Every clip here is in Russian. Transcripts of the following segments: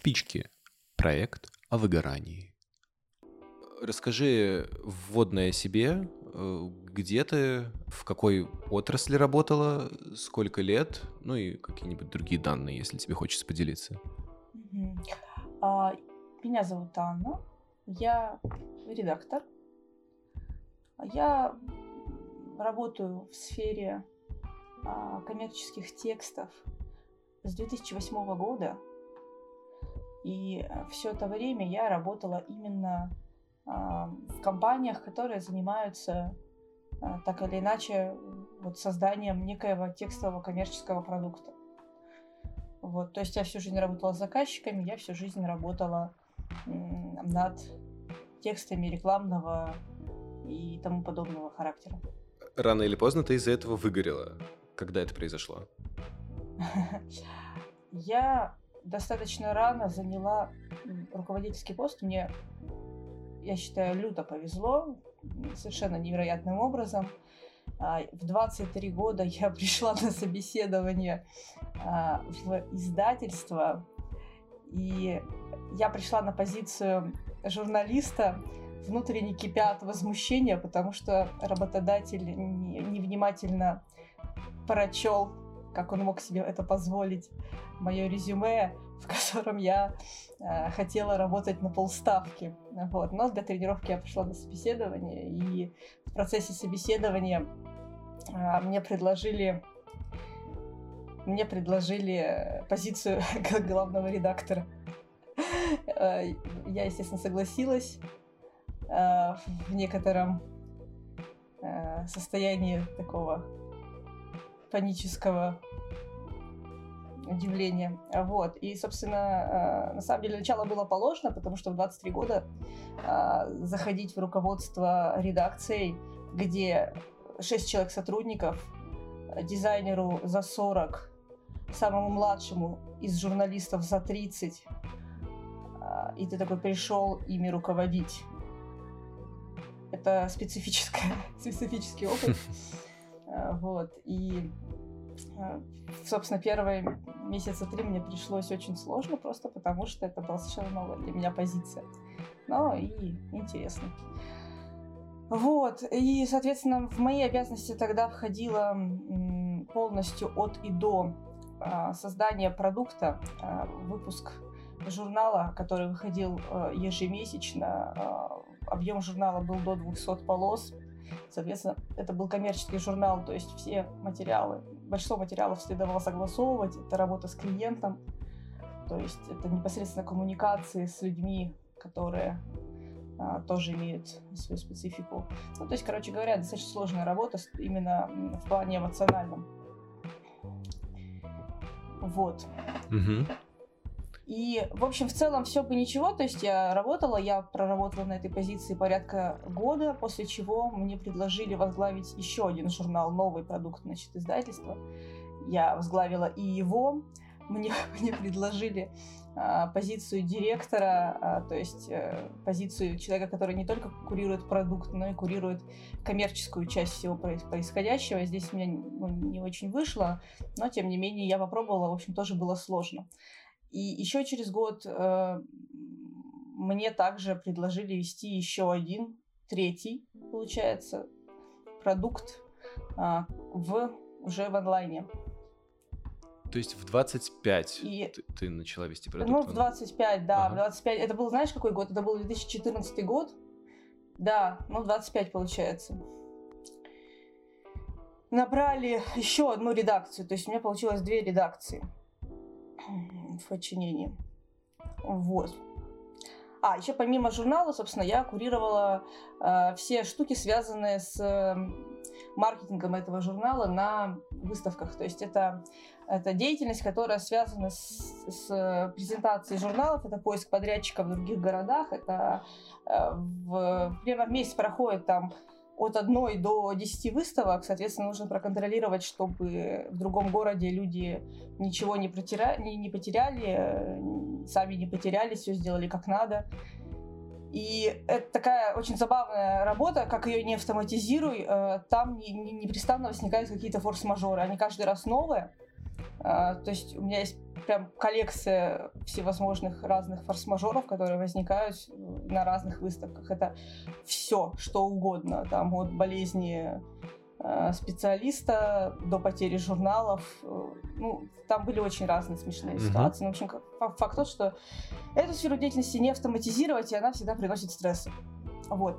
Спички. Проект о выгорании. Расскажи вводное о себе, э, где ты, в какой отрасли работала, сколько лет, ну и какие-нибудь другие данные, если тебе хочется поделиться. А, меня зовут Анна, я редактор. Я работаю в сфере а, коммерческих текстов с 2008 года. И э, все это время я работала именно э, в компаниях, которые занимаются э, так или иначе вот созданием некоего текстового коммерческого продукта. Вот, то есть я всю жизнь работала с заказчиками, я всю жизнь работала над текстами рекламного и тому подобного характера. Рано или поздно ты из-за этого выгорела. Когда это произошло? Я достаточно рано заняла руководительский пост. Мне, я считаю, люто повезло, совершенно невероятным образом. А, в 23 года я пришла на собеседование а, в издательство, и я пришла на позицию журналиста, внутренне кипя от возмущения, потому что работодатель невнимательно прочел как он мог себе это позволить, мое резюме, в котором я э, хотела работать на полставки. Вот. Но для тренировки я пришла на собеседование, и в процессе собеседования э, мне предложили мне предложили позицию главного редактора. Э, я, естественно, согласилась э, в некотором э, состоянии такого панического удивления. Вот. И, собственно, э, на самом деле начало было положено, потому что в 23 года э, заходить в руководство редакцией, где 6 человек сотрудников, дизайнеру за 40, самому младшему из журналистов за 30, э, и ты такой пришел ими руководить. Это специфическое, специфический опыт. Э, вот. И, э, собственно, первые месяца три мне пришлось очень сложно, просто потому что это была совершенно новая для меня позиция. Но и интересно. Вот. И, соответственно, в мои обязанности тогда входило полностью от и до э, создания продукта, выпуск журнала, который выходил ежемесячно. Объем журнала был до 200 полос. Соответственно, это был коммерческий журнал, то есть все материалы, большинство материалов следовало согласовывать, это работа с клиентом, то есть это непосредственно коммуникации с людьми, которые а, тоже имеют свою специфику. Ну, то есть, короче говоря, достаточно сложная работа именно в плане эмоциональном. Вот. Угу. И, в общем, в целом все бы ничего. То есть я работала, я проработала на этой позиции порядка года, после чего мне предложили возглавить еще один журнал, новый продукт, значит, издательства. Я возглавила и его. Мне, мне предложили а, позицию директора, а, то есть а, позицию человека, который не только курирует продукт, но и курирует коммерческую часть всего происходящего. Здесь у меня ну, не очень вышло, но тем не менее я попробовала, в общем, тоже было сложно. И еще через год э, мне также предложили вести еще один, третий, получается, продукт э, в, уже в онлайне. То есть в 25 и... ты, ты начала вести продукт? Ну, в 25, да, ага. в 25. Это был, знаешь, какой год? Это был 2014 год. Да, ну, 25 получается. Набрали еще одну редакцию, то есть у меня получилось две редакции в подчинении. Вот. А, еще помимо журнала, собственно, я курировала э, все штуки, связанные с э, маркетингом этого журнала на выставках. То есть это, это деятельность, которая связана с, с презентацией журналов, это поиск подрядчиков в других городах, это э, в, примерно в месяц проходит там от одной до десяти выставок, соответственно, нужно проконтролировать, чтобы в другом городе люди ничего не, протира... не, не потеряли, сами не потеряли, все сделали как надо. И это такая очень забавная работа, как ее не автоматизируй, э, там непрестанно возникают какие-то форс-мажоры, они каждый раз новые. А, то есть у меня есть прям коллекция всевозможных разных форс-мажоров, которые возникают на разных выставках. Это все, что угодно. Там от болезни э, специалиста до потери журналов. Ну, там были очень разные смешные mm-hmm. ситуации. Но, в общем, факт тот, что эту сферу деятельности не автоматизировать, и она всегда приносит стрессы. Вот.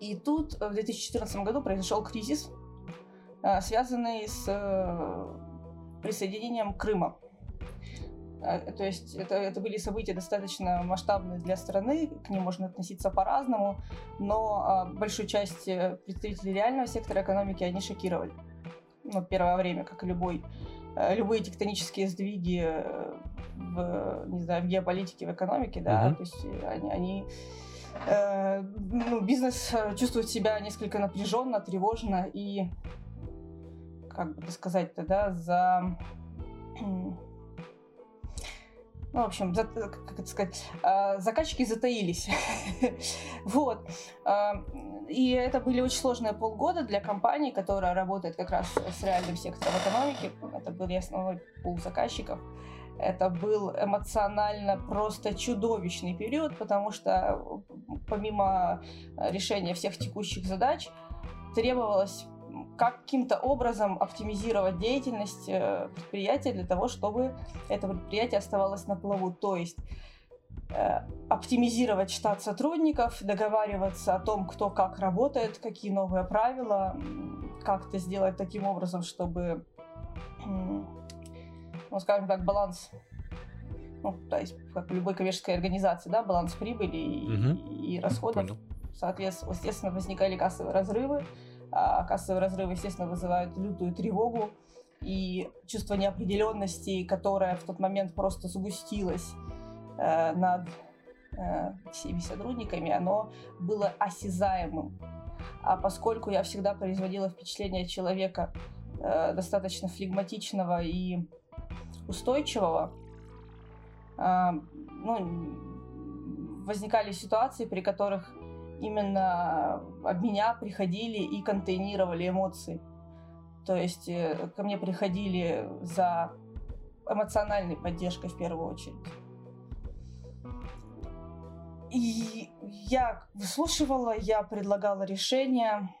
И тут в 2014 году произошел кризис, э, связанный с э, присоединением Крыма а, то есть это, это были события достаточно масштабные для страны, к ним можно относиться по-разному, но а, большую часть э, представителей реального сектора экономики они шокировали. Ну, первое время, как и любой, э, любые тектонические сдвиги э, в, не знаю, в геополитике, в экономике, да, uh-huh. то есть они, они э, ну, бизнес чувствует себя несколько напряженно, тревожно и, как бы сказать-то, да, за ну, в общем, за, как это сказать, а, заказчики затаились. вот. А, и это были очень сложные полгода для компании, которая работает как раз с реальным сектором экономики. Это был основной пул заказчиков. Это был эмоционально просто чудовищный период, потому что помимо решения всех текущих задач требовалось каким-то образом оптимизировать деятельность э, предприятия для того, чтобы это предприятие оставалось на плаву. То есть э, оптимизировать штат сотрудников, договариваться о том, кто как работает, какие новые правила, как это сделать таким образом, чтобы, ну, скажем так, баланс ну, то есть, как в любой коммерческой организации, да, баланс прибыли и, угу. и расходов. Понял. Соответственно, естественно, возникали кассовые разрывы, а кассовые разрывы, естественно, вызывают лютую тревогу и чувство неопределенности, которое в тот момент просто сгустилось э, над э, всеми сотрудниками, оно было осязаемым. А поскольку я всегда производила впечатление человека э, достаточно флегматичного и устойчивого, э, ну, возникали ситуации, при которых именно от меня приходили и контейнировали эмоции. То есть э, ко мне приходили за эмоциональной поддержкой в первую очередь. И я выслушивала, я предлагала решения,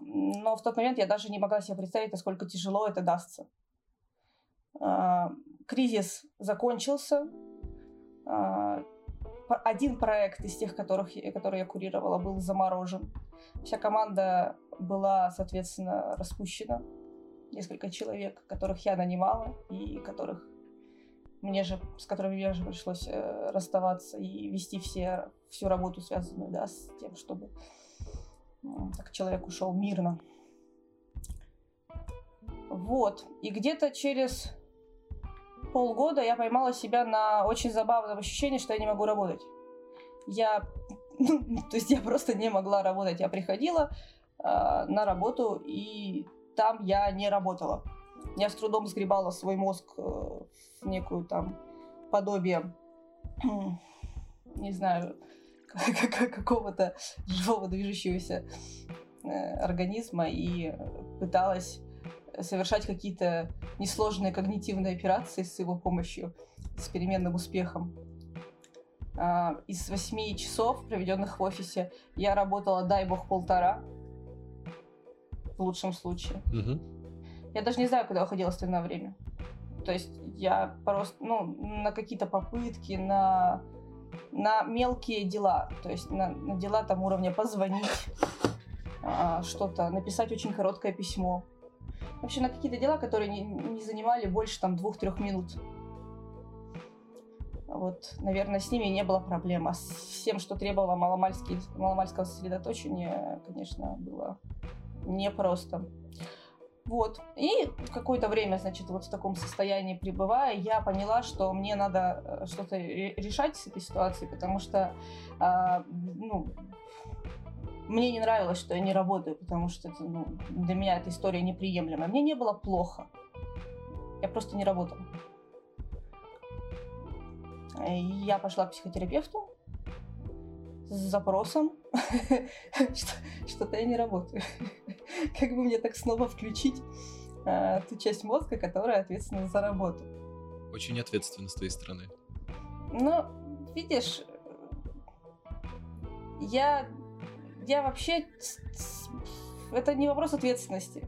но в тот момент я даже не могла себе представить, насколько тяжело это дастся. А, кризис закончился, а, один проект из тех, которых, которые я курировала, был заморожен. Вся команда была, соответственно, распущена. Несколько человек, которых я нанимала и которых мне же, с которыми мне же пришлось э, расставаться и вести все, всю работу, связанную да, с тем, чтобы ну, так человек ушел мирно. Вот. И где-то через полгода я поймала себя на очень забавном ощущении, что я не могу работать. Я, то есть я просто не могла работать. Я приходила э, на работу, и там я не работала. Я с трудом сгребала свой мозг э, в некую там подобие, не знаю, какого-то живого движущегося э, организма и пыталась совершать какие-то несложные когнитивные операции с его помощью, с переменным успехом. А, из восьми часов, проведенных в офисе, я работала, дай бог, полтора. В лучшем случае. Угу. Я даже не знаю, куда уходило остальное время. То есть я просто, ну, на какие-то попытки, на, на мелкие дела. То есть на, на дела там уровня позвонить, а, что-то, написать очень короткое письмо. Вообще на какие-то дела, которые не, не занимали больше там двух-трех минут. Вот, наверное, с ними не было проблем. А с всем, что требовало маломальского сосредоточения, конечно, было непросто. Вот. И какое-то время, значит, вот в таком состоянии пребывая, я поняла, что мне надо э, что-то решать с этой ситуацией, потому что э, ну, мне не нравилось, что я не работаю, потому что это, ну, для меня эта история неприемлемая. Мне не было плохо. Я просто не работала. Я пошла к психотерапевту с запросом, что-то я не работаю. Как бы мне так снова включить э, ту часть мозга, которая ответственна за работу. Очень ответственно с твоей стороны. Ну, видишь, я, я вообще... Это не вопрос ответственности.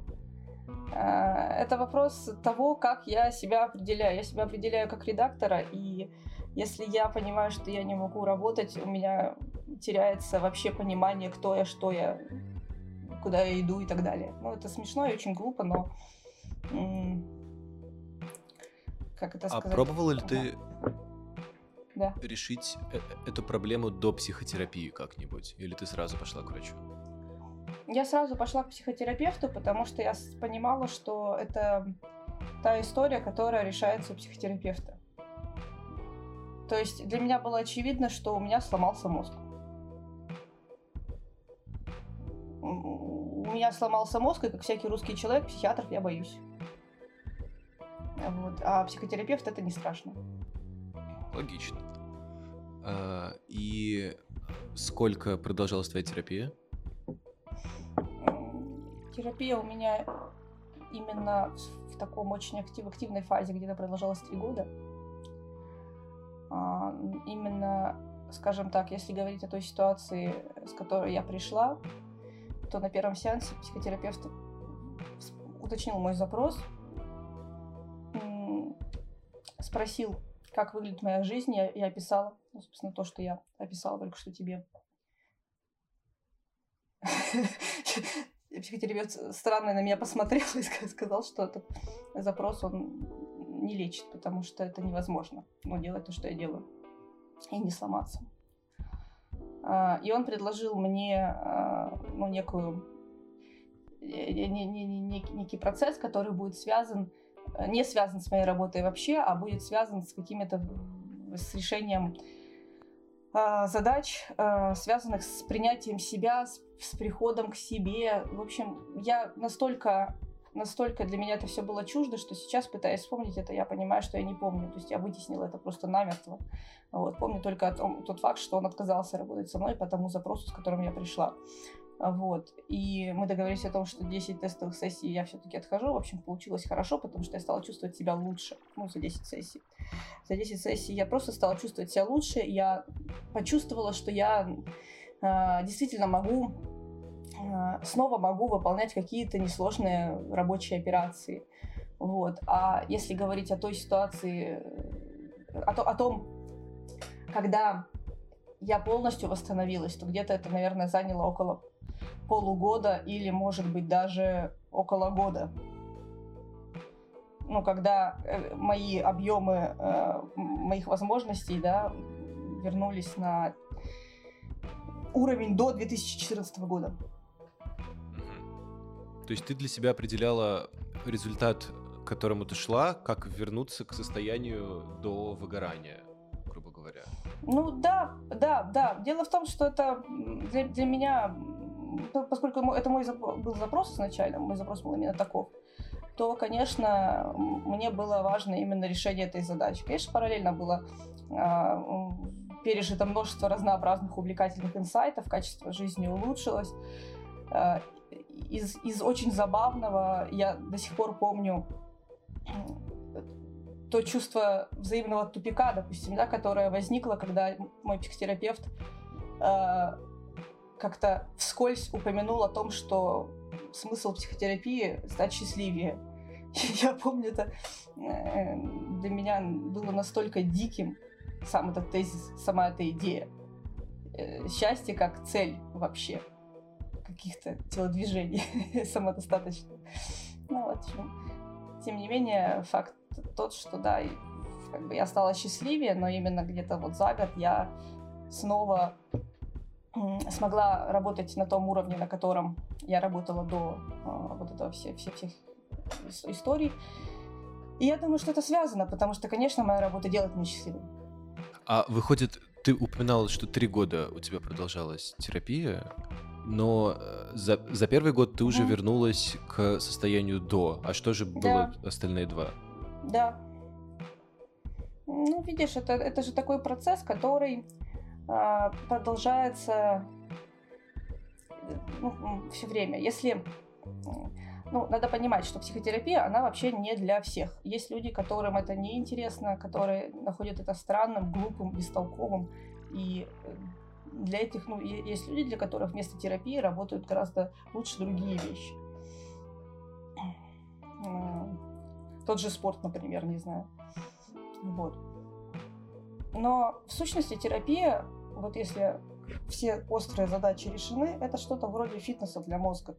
А, это вопрос того, как я себя определяю. Я себя определяю как редактора, и если я понимаю, что я не могу работать, у меня теряется вообще понимание, кто я, что я, куда я иду и так далее. Ну, это смешно и очень глупо, но... Как это а сказать? А пробовала ли ты да. решить э, эту проблему до психотерапии как-нибудь? Или ты сразу пошла к врачу? Я сразу пошла к психотерапевту, потому что я понимала, что это та история, которая решается у психотерапевта. То есть для меня было очевидно, что у меня сломался мозг. У меня сломался мозг, и как всякий русский человек, психиатров я боюсь. Вот. А психотерапевт это не страшно. Логично. А, и сколько продолжалась твоя терапия? Терапия у меня именно в таком очень актив, активной фазе где-то продолжалась три года. А, именно, скажем так, если говорить о той ситуации, с которой я пришла, то на первом сеансе психотерапевт уточнил мой запрос, спросил, как выглядит моя жизнь, я, я описала, ну, собственно, то, что я описала только что тебе. Психотерапевт странно на меня посмотрел и сказал, что этот запрос он не лечит, потому что это невозможно. Ну, делать то, что я делаю, и не сломаться. А, и он предложил мне а, ну, некую э, некий процесс, который будет связан не связан с моей работой вообще, а будет связан с какими-то с решением э, задач, э, связанных с принятием себя, с, с приходом к себе. В общем, я настолько настолько для меня это все было чуждо, что сейчас, пытаясь вспомнить это, я понимаю, что я не помню. То есть я вытеснила это просто намертво. Вот. Помню только о том, тот факт, что он отказался работать со мной по тому запросу, с которым я пришла. Вот. И мы договорились о том, что 10 тестовых сессий я все-таки отхожу. В общем, получилось хорошо, потому что я стала чувствовать себя лучше. Ну, за 10 сессий. За 10 сессий я просто стала чувствовать себя лучше. Я почувствовала, что я э, действительно могу э, снова могу выполнять какие-то несложные рабочие операции. Вот. А если говорить о той ситуации, о, то, о том, когда я полностью восстановилась, то где-то это, наверное, заняло около полугода или, может быть, даже около года. Ну, когда э, мои объемы э, моих возможностей, да, вернулись на уровень до 2014 года. То есть ты для себя определяла результат, к которому ты шла, как вернуться к состоянию до выгорания, грубо говоря? Ну да, да, да. Дело в том, что это для, для меня поскольку это мой был запрос изначально, мой запрос был именно таков, то, конечно, мне было важно именно решение этой задачи. Конечно, параллельно было э, пережито множество разнообразных увлекательных инсайтов, качество жизни улучшилось. Э, из, из очень забавного я до сих пор помню то чувство взаимного тупика, допустим, да, которое возникло, когда мой психотерапевт э, как-то вскользь упомянул о том, что смысл психотерапии стать счастливее. Я помню, это э, для меня было настолько диким, сам этот тезис, сама эта идея. Э, счастье как цель вообще каких-то телодвижений самодостаточно. Ну, вот, тем не менее, факт тот, что да, как бы я стала счастливее, но именно где-то вот за год я снова смогла работать на том уровне, на котором я работала до э, вот этого все, все, всех историй. И я думаю, что это связано, потому что, конечно, моя работа делает меня счастливым. А выходит, ты упоминала, что три года у тебя продолжалась терапия, но э, за, за первый год ты уже mm. вернулась к состоянию до. А что же было да. остальные два? Да. Ну, видишь, это, это же такой процесс, который продолжается ну, все время. Если ну, надо понимать, что психотерапия, она вообще не для всех. Есть люди, которым это не интересно, которые находят это странным, глупым, бестолковым. И э, для этих, ну, есть люди, для которых вместо терапии работают гораздо лучше другие вещи. Тот же спорт, например, не знаю. Вот. Но в сущности терапия, вот если все острые задачи решены, это что-то вроде фитнеса для мозга.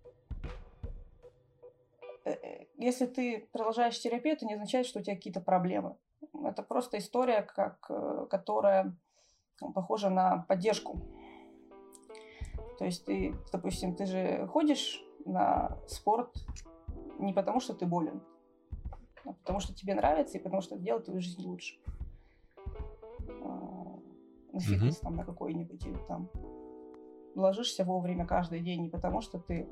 Э, э, если ты продолжаешь терапию, это не означает, что у тебя какие-то проблемы. Это просто история, как, э, которая похожа на поддержку. То есть ты, допустим, ты же ходишь на спорт не потому, что ты болен, а потому что тебе нравится и потому что это делает твою жизнь лучше. На фитнес mm-hmm. там на какой-нибудь или там ложишься вовремя каждый день не потому, что ты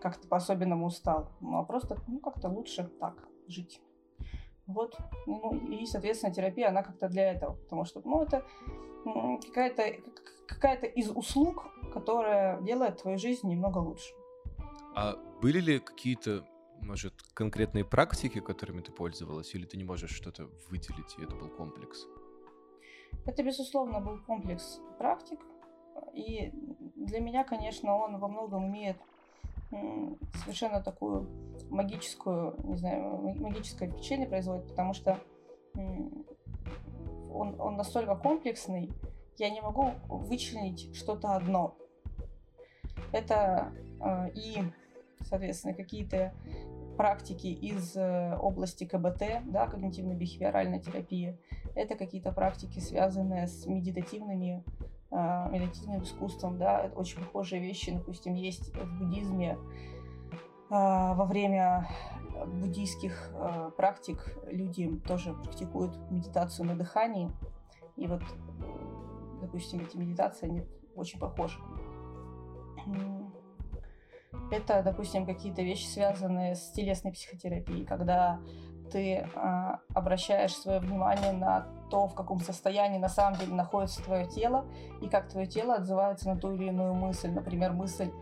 как-то по-особенному устал, ну, а просто, ну, как-то лучше так жить. Вот, ну, и, соответственно, терапия, она как-то для этого, потому что, ну, это какая-то какая-то из услуг, которая делает твою жизнь немного лучше. А были ли какие-то, может, конкретные практики, которыми ты пользовалась, или ты не можешь что-то выделить, и это был комплекс? Это, безусловно, был комплекс практик, и для меня, конечно, он во многом имеет совершенно такую магическую, не знаю, магическое впечатление производит, потому что он, он настолько комплексный, я не могу вычленить что-то одно. Это э, и, соответственно, какие-то практики из э, области КБТ, да, когнитивно-бихевиоральной терапии. Это какие-то практики, связанные с медитативными э, медитативным искусством, да, это очень похожие вещи, допустим, есть в буддизме э, во время буддийских э, практик люди тоже практикуют медитацию на дыхании, и вот, допустим, эти медитации, они очень похожи. Это, допустим, какие-то вещи, связанные с телесной психотерапией, когда ты э, обращаешь свое внимание на то, в каком состоянии на самом деле находится твое тело, и как твое тело отзывается на ту или иную мысль. Например, мысль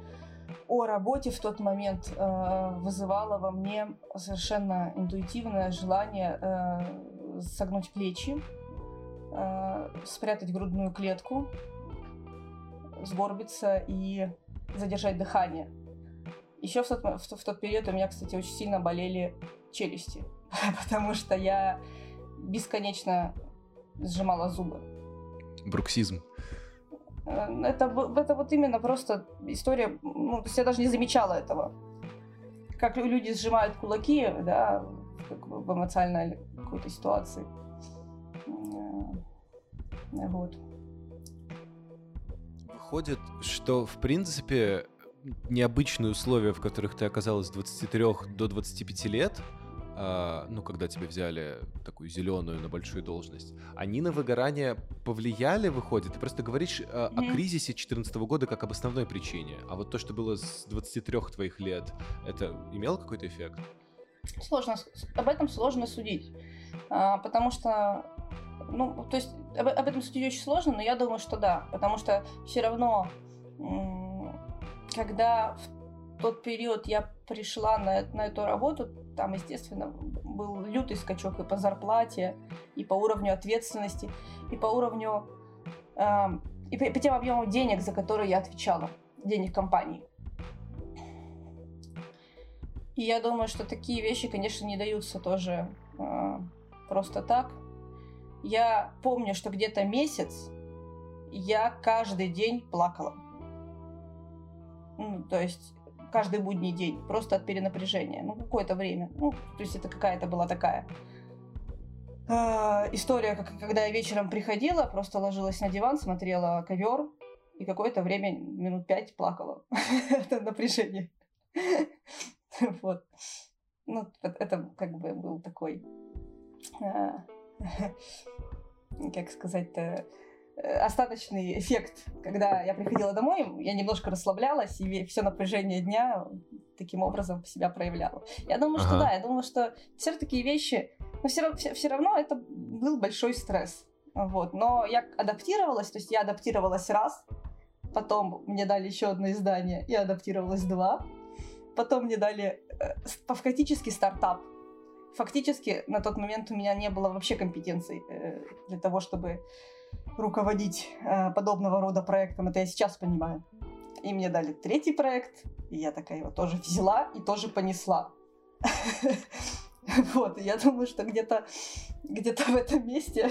о работе в тот момент э, вызывала во мне совершенно интуитивное желание э, согнуть плечи, э, спрятать грудную клетку, сгорбиться и задержать дыхание. Еще в тот, в, в тот период у меня, кстати, очень сильно болели челюсти, потому что я бесконечно сжимала зубы. Бруксизм. Э, это, это вот именно просто история, ну, то есть я даже не замечала этого. Как люди сжимают кулаки, да, в эмоциональной какой-то ситуации. Э, вот. Выходит, что, в принципе, необычные условия, в которых ты оказалась с 23 до 25 лет, ну, когда тебя взяли такую зеленую на большую должность, они на выгорание повлияли, выходит? Ты просто говоришь э, mm-hmm. о кризисе 2014 года как об основной причине, а вот то, что было с 23 твоих лет, это имело какой-то эффект? Сложно, об этом сложно судить, а, потому что, ну, то есть об, об этом судить очень сложно, но я думаю, что да, потому что все равно когда в тот период я пришла на, на эту работу, там, естественно, был лютый скачок и по зарплате, и по уровню ответственности, и по уровню, э, и по, по тем объемам денег, за которые я отвечала, денег компании. И я думаю, что такие вещи, конечно, не даются тоже э, просто так. Я помню, что где-то месяц я каждый день плакала. Ну, то есть каждый будний день, просто от перенапряжения. Ну, какое-то время. Ну, то есть это какая-то была такая э, история, как, когда я вечером приходила, просто ложилась на диван, смотрела ковер и какое-то время, минут пять, плакала. это напряжение. вот. Ну, это как бы был такой, э, как сказать-то, остаточный эффект, когда я приходила домой, я немножко расслаблялась, и все напряжение дня таким образом себя проявляла. Я думаю, ага. что да, я думаю, что все такие вещи, но все, все, все равно это был большой стресс. Вот. Но я адаптировалась, то есть я адаптировалась раз, потом мне дали еще одно издание, и адаптировалась два. потом мне дали э, фактически стартап. Фактически на тот момент у меня не было вообще компетенций э, для того, чтобы руководить э, подобного рода проектом. Это я сейчас понимаю. И мне дали третий проект, и я такая его тоже взяла и тоже понесла. Вот, я думаю, что где-то где в этом месте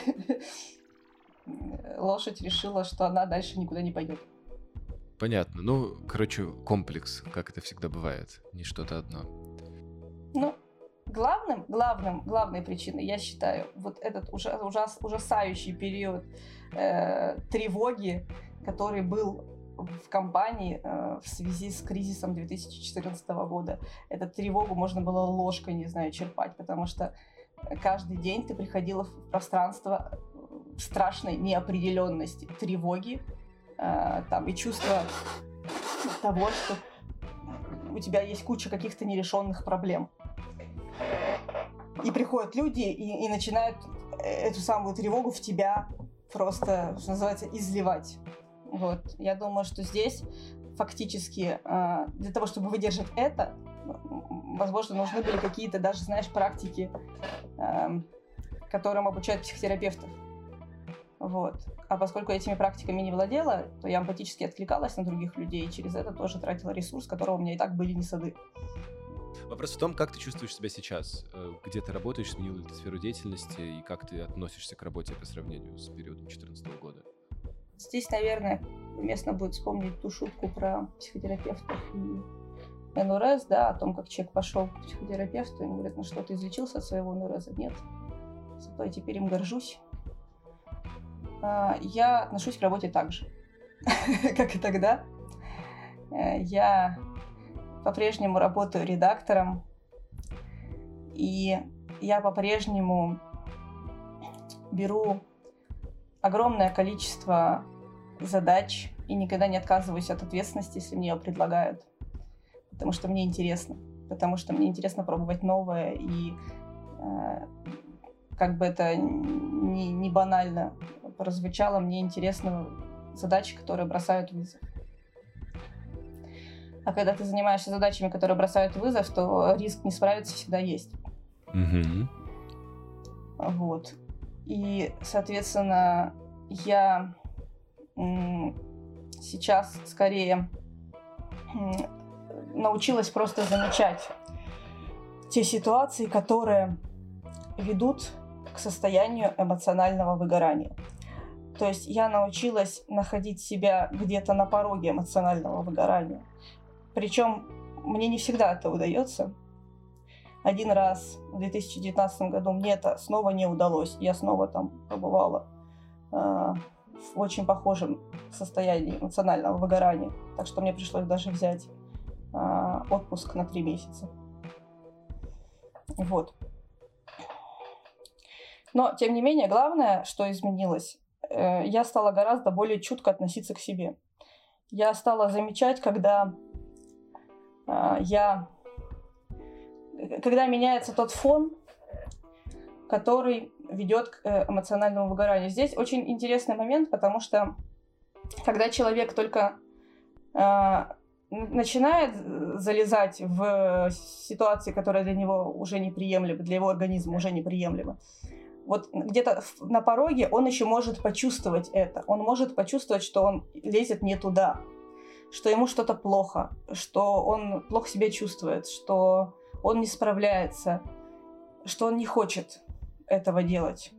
лошадь решила, что она дальше никуда не пойдет. Понятно. Ну, короче, комплекс, как это всегда бывает, не что-то одно. Ну, главным, главным, главной причиной, я считаю, вот этот ужас, ужас, ужасающий период э, тревоги, который был в компании э, в связи с кризисом 2014 года. Эту тревогу можно было ложкой, не знаю, черпать, потому что каждый день ты приходила в пространство страшной неопределенности, тревоги, э, там и чувство того, что у тебя есть куча каких-то нерешенных проблем. И приходят люди и, и начинают эту самую тревогу в тебя просто, что называется, изливать. Вот. Я думаю, что здесь фактически э, для того, чтобы выдержать это, возможно, нужны были какие-то даже, знаешь, практики, э, которым обучают психотерапевтов. Вот. А поскольку этими практиками не владела, то я эмпатически откликалась на других людей, и через это тоже тратила ресурс, которого у меня и так были не сады. Вопрос в том, как ты чувствуешь себя сейчас, э, где ты работаешь, сменил ли ты сферу деятельности, и как ты относишься к работе по сравнению с периодом 2014 года? Здесь, наверное, уместно будет вспомнить ту шутку про психотерапевтов и НРС, да, о том, как человек пошел к психотерапевту, и ему говорят, ну что, ты излечился от своего НРС? Нет. Зато я теперь им горжусь. А, я отношусь к работе так же, как и тогда. Э, я по-прежнему работаю редактором, и я по-прежнему беру огромное количество задач и никогда не отказываюсь от ответственности, если мне ее предлагают. Потому что мне интересно. Потому что мне интересно пробовать новое. И э, как бы это не, не банально прозвучало, мне интересно задачи, которые бросают вызов. А когда ты занимаешься задачами, которые бросают вызов, то риск не справиться всегда есть. Mm-hmm. Вот. И, соответственно, я сейчас скорее научилась просто замечать те ситуации, которые ведут к состоянию эмоционального выгорания. То есть я научилась находить себя где-то на пороге эмоционального выгорания. Причем мне не всегда это удается. Один раз в 2019 году мне это снова не удалось. Я снова там побывала э, в очень похожем состоянии эмоционального выгорания. Так что мне пришлось даже взять э, отпуск на три месяца. Вот. Но, тем не менее, главное, что изменилось, э, я стала гораздо более чутко относиться к себе. Я стала замечать, когда я когда меняется тот фон, который ведет к э, эмоциональному выгоранию. Здесь очень интересный момент, потому что когда человек только э, начинает залезать в ситуации, которые для него уже неприемлемы, для его организма уже неприемлемы, вот где-то на пороге он еще может почувствовать это. Он может почувствовать, что он лезет не туда, что ему что-то плохо, что он плохо себя чувствует, что он не справляется, что он не хочет этого делать.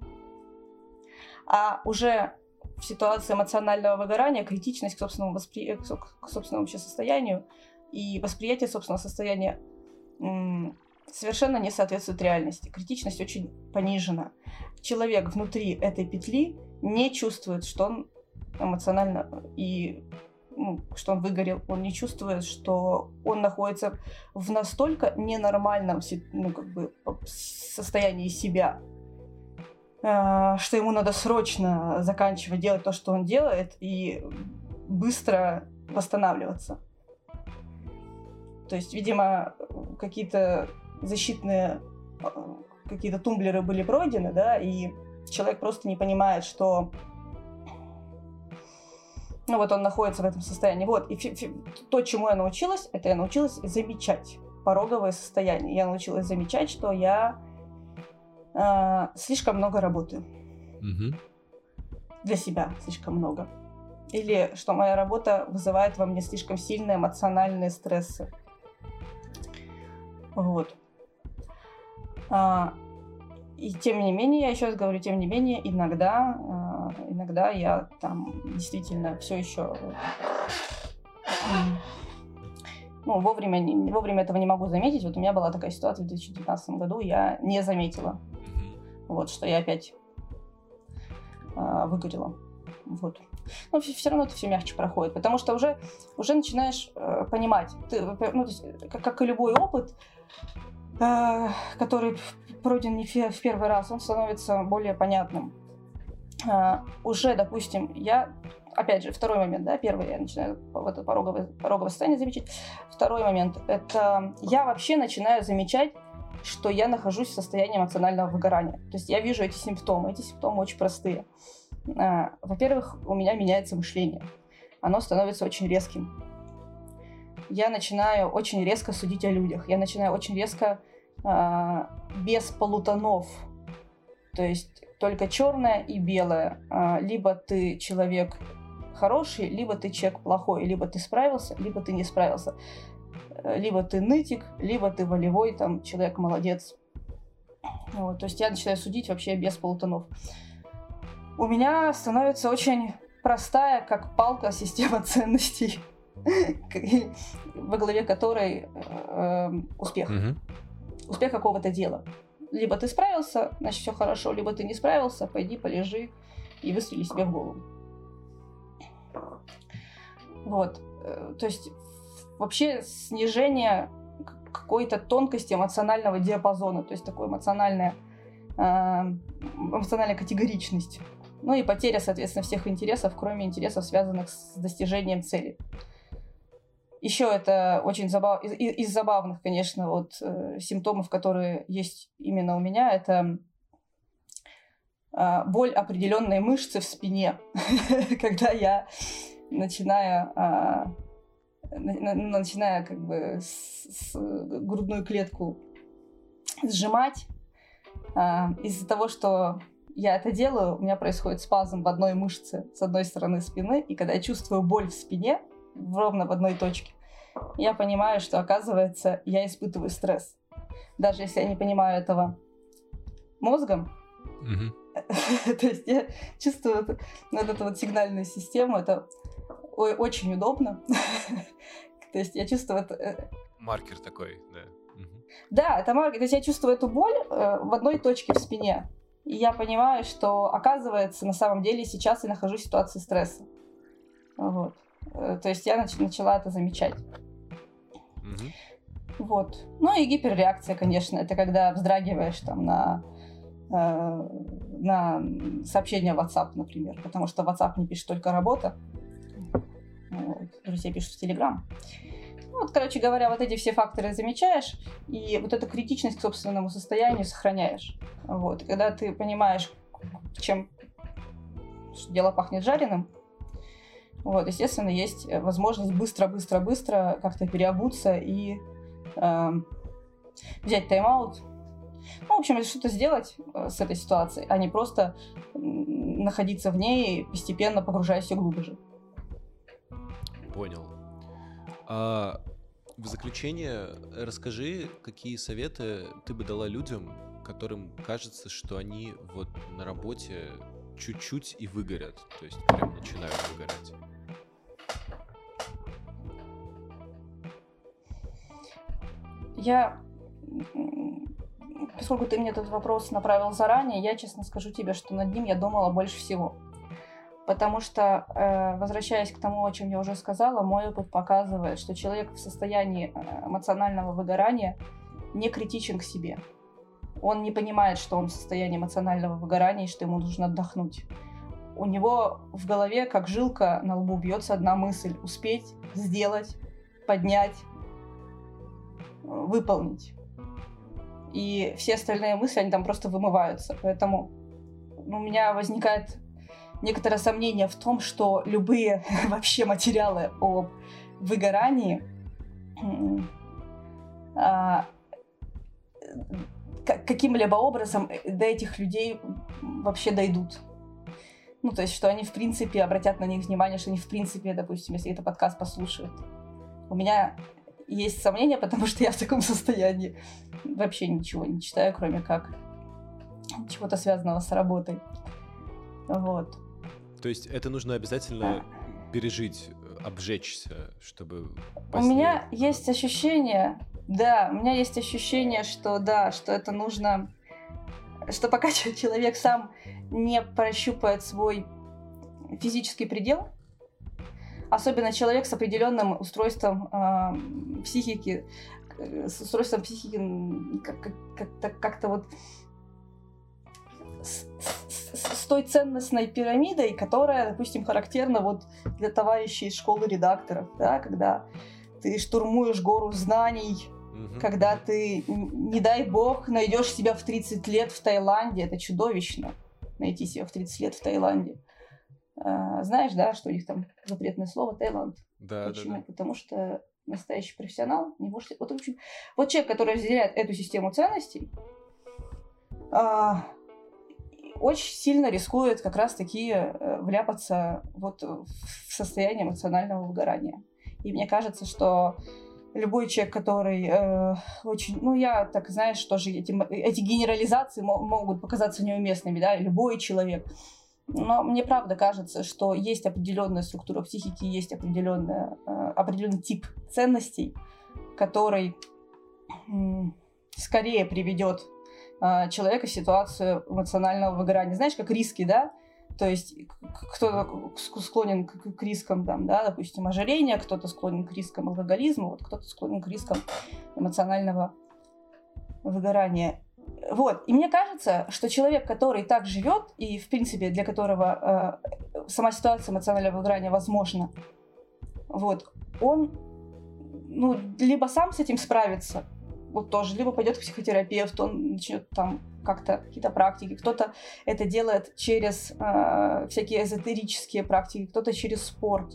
А уже в ситуации эмоционального выгорания критичность к собственному, воспри... к собственному вообще состоянию и восприятие собственного состояния совершенно не соответствует реальности. Критичность очень понижена. Человек внутри этой петли не чувствует, что он эмоционально и что он выгорел, он не чувствует, что он находится в настолько ненормальном ну, как бы, состоянии себя, э, что ему надо срочно заканчивать делать то, что он делает, и быстро восстанавливаться. То есть, видимо, какие-то защитные э, какие-то тумблеры были пройдены, да, и человек просто не понимает, что Ну вот он находится в этом состоянии. Вот, и фи- фи- то, чему я научилась, это я научилась замечать пороговое состояние. Я научилась замечать, что я э, слишком много работаю. Мгм. Для себя слишком много. Или что моя работа вызывает во мне слишком сильные эмоциональные стрессы. Вот. А, и тем не менее, я еще раз говорю, тем не менее, иногда, а, иногда я там действительно все еще ну, вовремя, вовремя этого не могу заметить. Вот у меня была такая ситуация в 2019 году, я не заметила, вот, что я опять а, выгорела. Вот. Но все, равно это все мягче проходит, потому что уже, уже начинаешь э, понимать, ты, ну, то есть, э, как, как и любой опыт, э, который пройден не в первый раз, он становится более понятным. А, уже, допустим, я, опять же, второй момент, да, первый я начинаю в это пороговое, пороговое состояние замечать. Второй момент, это я вообще начинаю замечать, что я нахожусь в состоянии эмоционального выгорания. То есть я вижу эти симптомы. Эти симптомы очень простые. А, Во-первых, у меня меняется мышление. Оно становится очень резким. Я начинаю очень резко судить о людях. Я начинаю очень резко а, без полутонов. То есть только черное и белое. А, Либо ты человек хороший, либо ты человек плохой. Либо ты справился, либо ты не справился. Э, Либо ты нытик, либо ты волевой, там, человек молодец. Вот, то есть я начинаю судить вообще без полутонов. У меня становится очень простая, как палка, система ценностей, во главе которой э, успех. Мгм. Успех какого-то дела. Либо ты справился, значит все хорошо, либо ты не справился, пойди полежи и выстрели себе в голову. Вот. Э, То есть вообще снижение какой-то тонкости эмоционального диапазона, то есть такое эмоциональное, э, эмоциональная категоричность. Ну и потеря, соответственно, всех интересов, кроме интересов, связанных с достижением цели. Еще это очень забав... из, из- забавных, конечно, вот э, симптомов, которые есть именно у меня, это а, боль определенной мышцы в спине, когда я начинаю, а, на- на- начинаю как бы с- с грудную клетку сжимать, а, из-за того, что я это делаю, у меня происходит спазм в одной мышце с одной стороны спины, и когда я чувствую боль в спине, ровно в одной точке, я понимаю, что, оказывается, я испытываю стресс. Даже если я не понимаю этого мозгом, то есть я чувствую вот, вот эту вот сигнальную систему, это очень удобно. То есть я чувствую э, Маркер такой, да. Да, это маркер. То есть я чувствую эту боль э, в одной точке в спине. И я понимаю, что, оказывается, на самом деле сейчас я нахожусь в ситуации стресса. Вот. Э, То есть я нач- начала это замечать. Мгм. Вот. Ну и гиперреакция, конечно, это когда вздрагиваешь там на, э, на сообщение в WhatsApp, например, потому что в WhatsApp не пишет только работа, вот. друзья пишут в Telegram. Ну, вот, короче говоря, вот эти все факторы замечаешь, и вот эту критичность к собственному состоянию сохраняешь. Вот. Когда ты понимаешь, чем что дело пахнет жареным, вот, естественно, есть э, возможность быстро-быстро-быстро как-то переобуться и эм, взять тайм-аут. Ну, в общем, что-то сделать э, с этой ситуацией, а не просто находиться в ней, постепенно погружаясь все глубже. Понял. А в заключение расскажи, какие советы ты бы дала людям, которым кажется, что они вот на работе чуть-чуть и выгорят, то есть прям начинают выгорать. Я, поскольку ты мне этот вопрос направил заранее, я честно скажу тебе, что над ним я думала больше всего. Потому что, э, возвращаясь к тому, о чем я уже сказала, мой опыт показывает, что человек в состоянии э, эмоционального выгорания не критичен к себе. Он не понимает, что он в состоянии эмоционального выгорания и что ему нужно отдохнуть. У него в голове, как жилка на лбу, бьется одна мысль – успеть, сделать, поднять, выполнить. И все остальные мысли, они там просто вымываются. Поэтому у меня возникает некоторое сомнение в том, что любые вообще материалы о выгорании а, каким-либо образом до этих людей вообще дойдут. Ну, то есть, что они, в принципе, обратят на них внимание, что они, в принципе, допустим, если это подкаст послушают. У меня есть сомнения, потому что я в таком состоянии вообще ничего не читаю, кроме как чего-то связанного с работой. Вот. То есть это нужно обязательно пережить, обжечься, чтобы... Позднее... У меня есть ощущение, да, у меня есть ощущение, что да, что это нужно, что пока человек сам не прощупает свой физический предел, особенно человек с определенным устройством э, психики, с устройством психики как-то как, как вот с, с, с той ценностной пирамидой, которая, допустим, характерна вот для товарищей из школы редакторов, да, когда ты штурмуешь гору знаний, угу. когда ты, не дай бог, найдешь себя в 30 лет в Таиланде, это чудовищно, найти себя в 30 лет в Таиланде. А, знаешь, да, что у них там запретное слово Таиланд? Да, Почему? Да, да. Потому что настоящий профессионал не может... Вот, в общем, вот человек, который разделяет эту систему ценностей, а, очень сильно рискует как раз-таки э, вляпаться вот в состояние эмоционального выгорания. И мне кажется, что любой человек, который э, очень, ну я так знаешь, тоже эти, эти генерализации могут показаться неуместными, да, любой человек. Но мне правда кажется, что есть определенная структура психики, есть определенная, э, определенный тип ценностей, который э, скорее приведет э, человека в ситуацию эмоционального выгорания. Знаешь, как риски, да? То есть кто-то склонен к, к рискам, там, да, допустим, ожирения, кто-то склонен к рискам алкоголизма, вот кто-то склонен к рискам эмоционального выгорания. Вот. И мне кажется, что человек, который так живет, и, в принципе, для которого э, сама ситуация эмоционального выгорания возможна, вот, он ну, либо сам с этим справится, вот тоже, либо пойдет к психотерапевту, он начнет там как-то какие-то практики, кто-то это делает через э, всякие эзотерические практики, кто-то через спорт.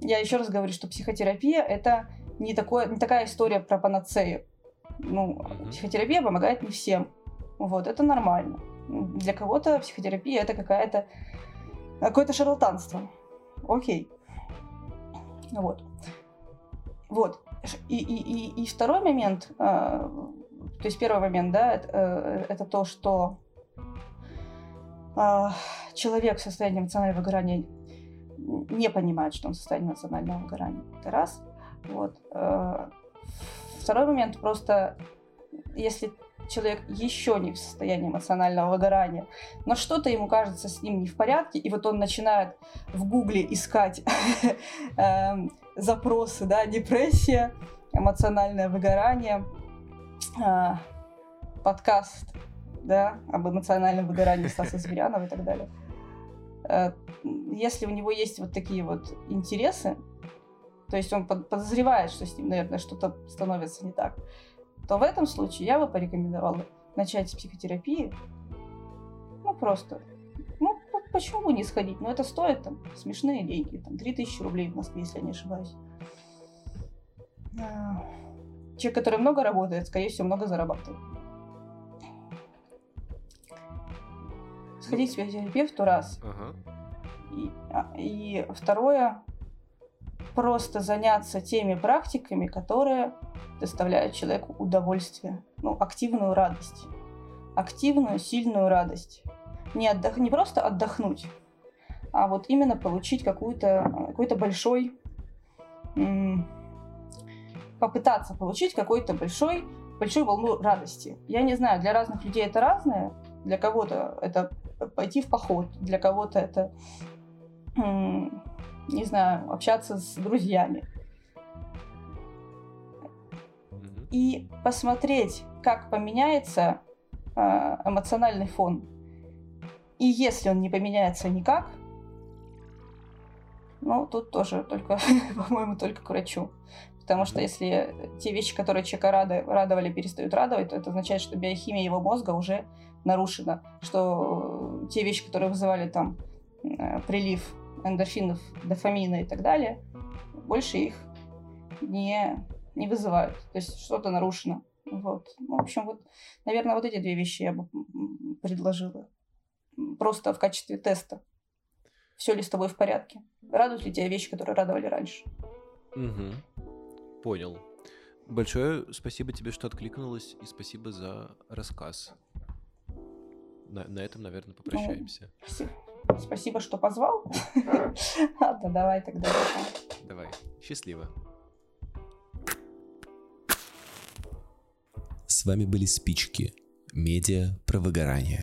Я еще раз говорю, что психотерапия это не, такое, не такая история про панацею. Ну, mm-hmm. психотерапия помогает не всем. Вот, это нормально. Для кого-то психотерапия это какая-то какое-то шарлатанство. Окей. Вот. Вот. И, и, и, второй момент, э, то есть первый момент, да, это, э, это то, что э, человек в состоянии эмоционального выгорания не понимает, что он в состоянии эмоционального выгорания. Это раз. Вот. Э, второй момент просто, если человек еще не в состоянии эмоционального выгорания, но что-то ему кажется с ним не в порядке, и вот он начинает в гугле искать эм, запросы, да, депрессия, эмоциональное выгорание, а, подкаст, да, об эмоциональном выгорании Стаса Зверянова и так далее. Э, если у него есть вот такие вот интересы, то есть он подозревает, что с ним, наверное, что-то становится не так, то в этом случае я бы порекомендовала начать с психотерапии. Ну, просто. Ну, почему бы не сходить? Но это стоит там смешные деньги. Там 3000 рублей в Москве, если я не ошибаюсь. Человек, который много работает, скорее всего, много зарабатывает. Сходить к психотерапевту раз. Ага. И, а, и второе, просто заняться теми практиками, которые доставляют человеку удовольствие, ну, активную радость. Активную, сильную радость. Не, отдох... не просто отдохнуть, а вот именно получить какую-то, какой-то большой... попытаться получить какой-то большой, большую волну радости. Я не знаю, для разных людей это разное. Для кого-то это пойти в поход, для кого-то это не знаю, общаться с друзьями. И посмотреть, как поменяется э, эмоциональный фон. И если он не поменяется никак, ну, тут тоже только, по-моему, только к врачу. Потому что если те вещи, которые человека рады, радовали, перестают радовать, то это означает, что биохимия его мозга уже нарушена. Что те вещи, которые вызывали там э, прилив эндорфинов, дофамина и так далее, больше их не, не вызывают. То есть что-то нарушено. Вот. Ну, в общем, вот, наверное, вот эти две вещи я бы предложила. Просто в качестве теста. Все ли с тобой в порядке? Радуют ли тебя вещи, которые радовали раньше? Угу. Понял. Большое спасибо тебе, что откликнулась, и спасибо за рассказ. На, на этом, наверное, попрощаемся. Ну, спасибо, что позвал. Ладно, давай тогда. Давай. Счастливо. С вами были спички. Медиа про выгорание.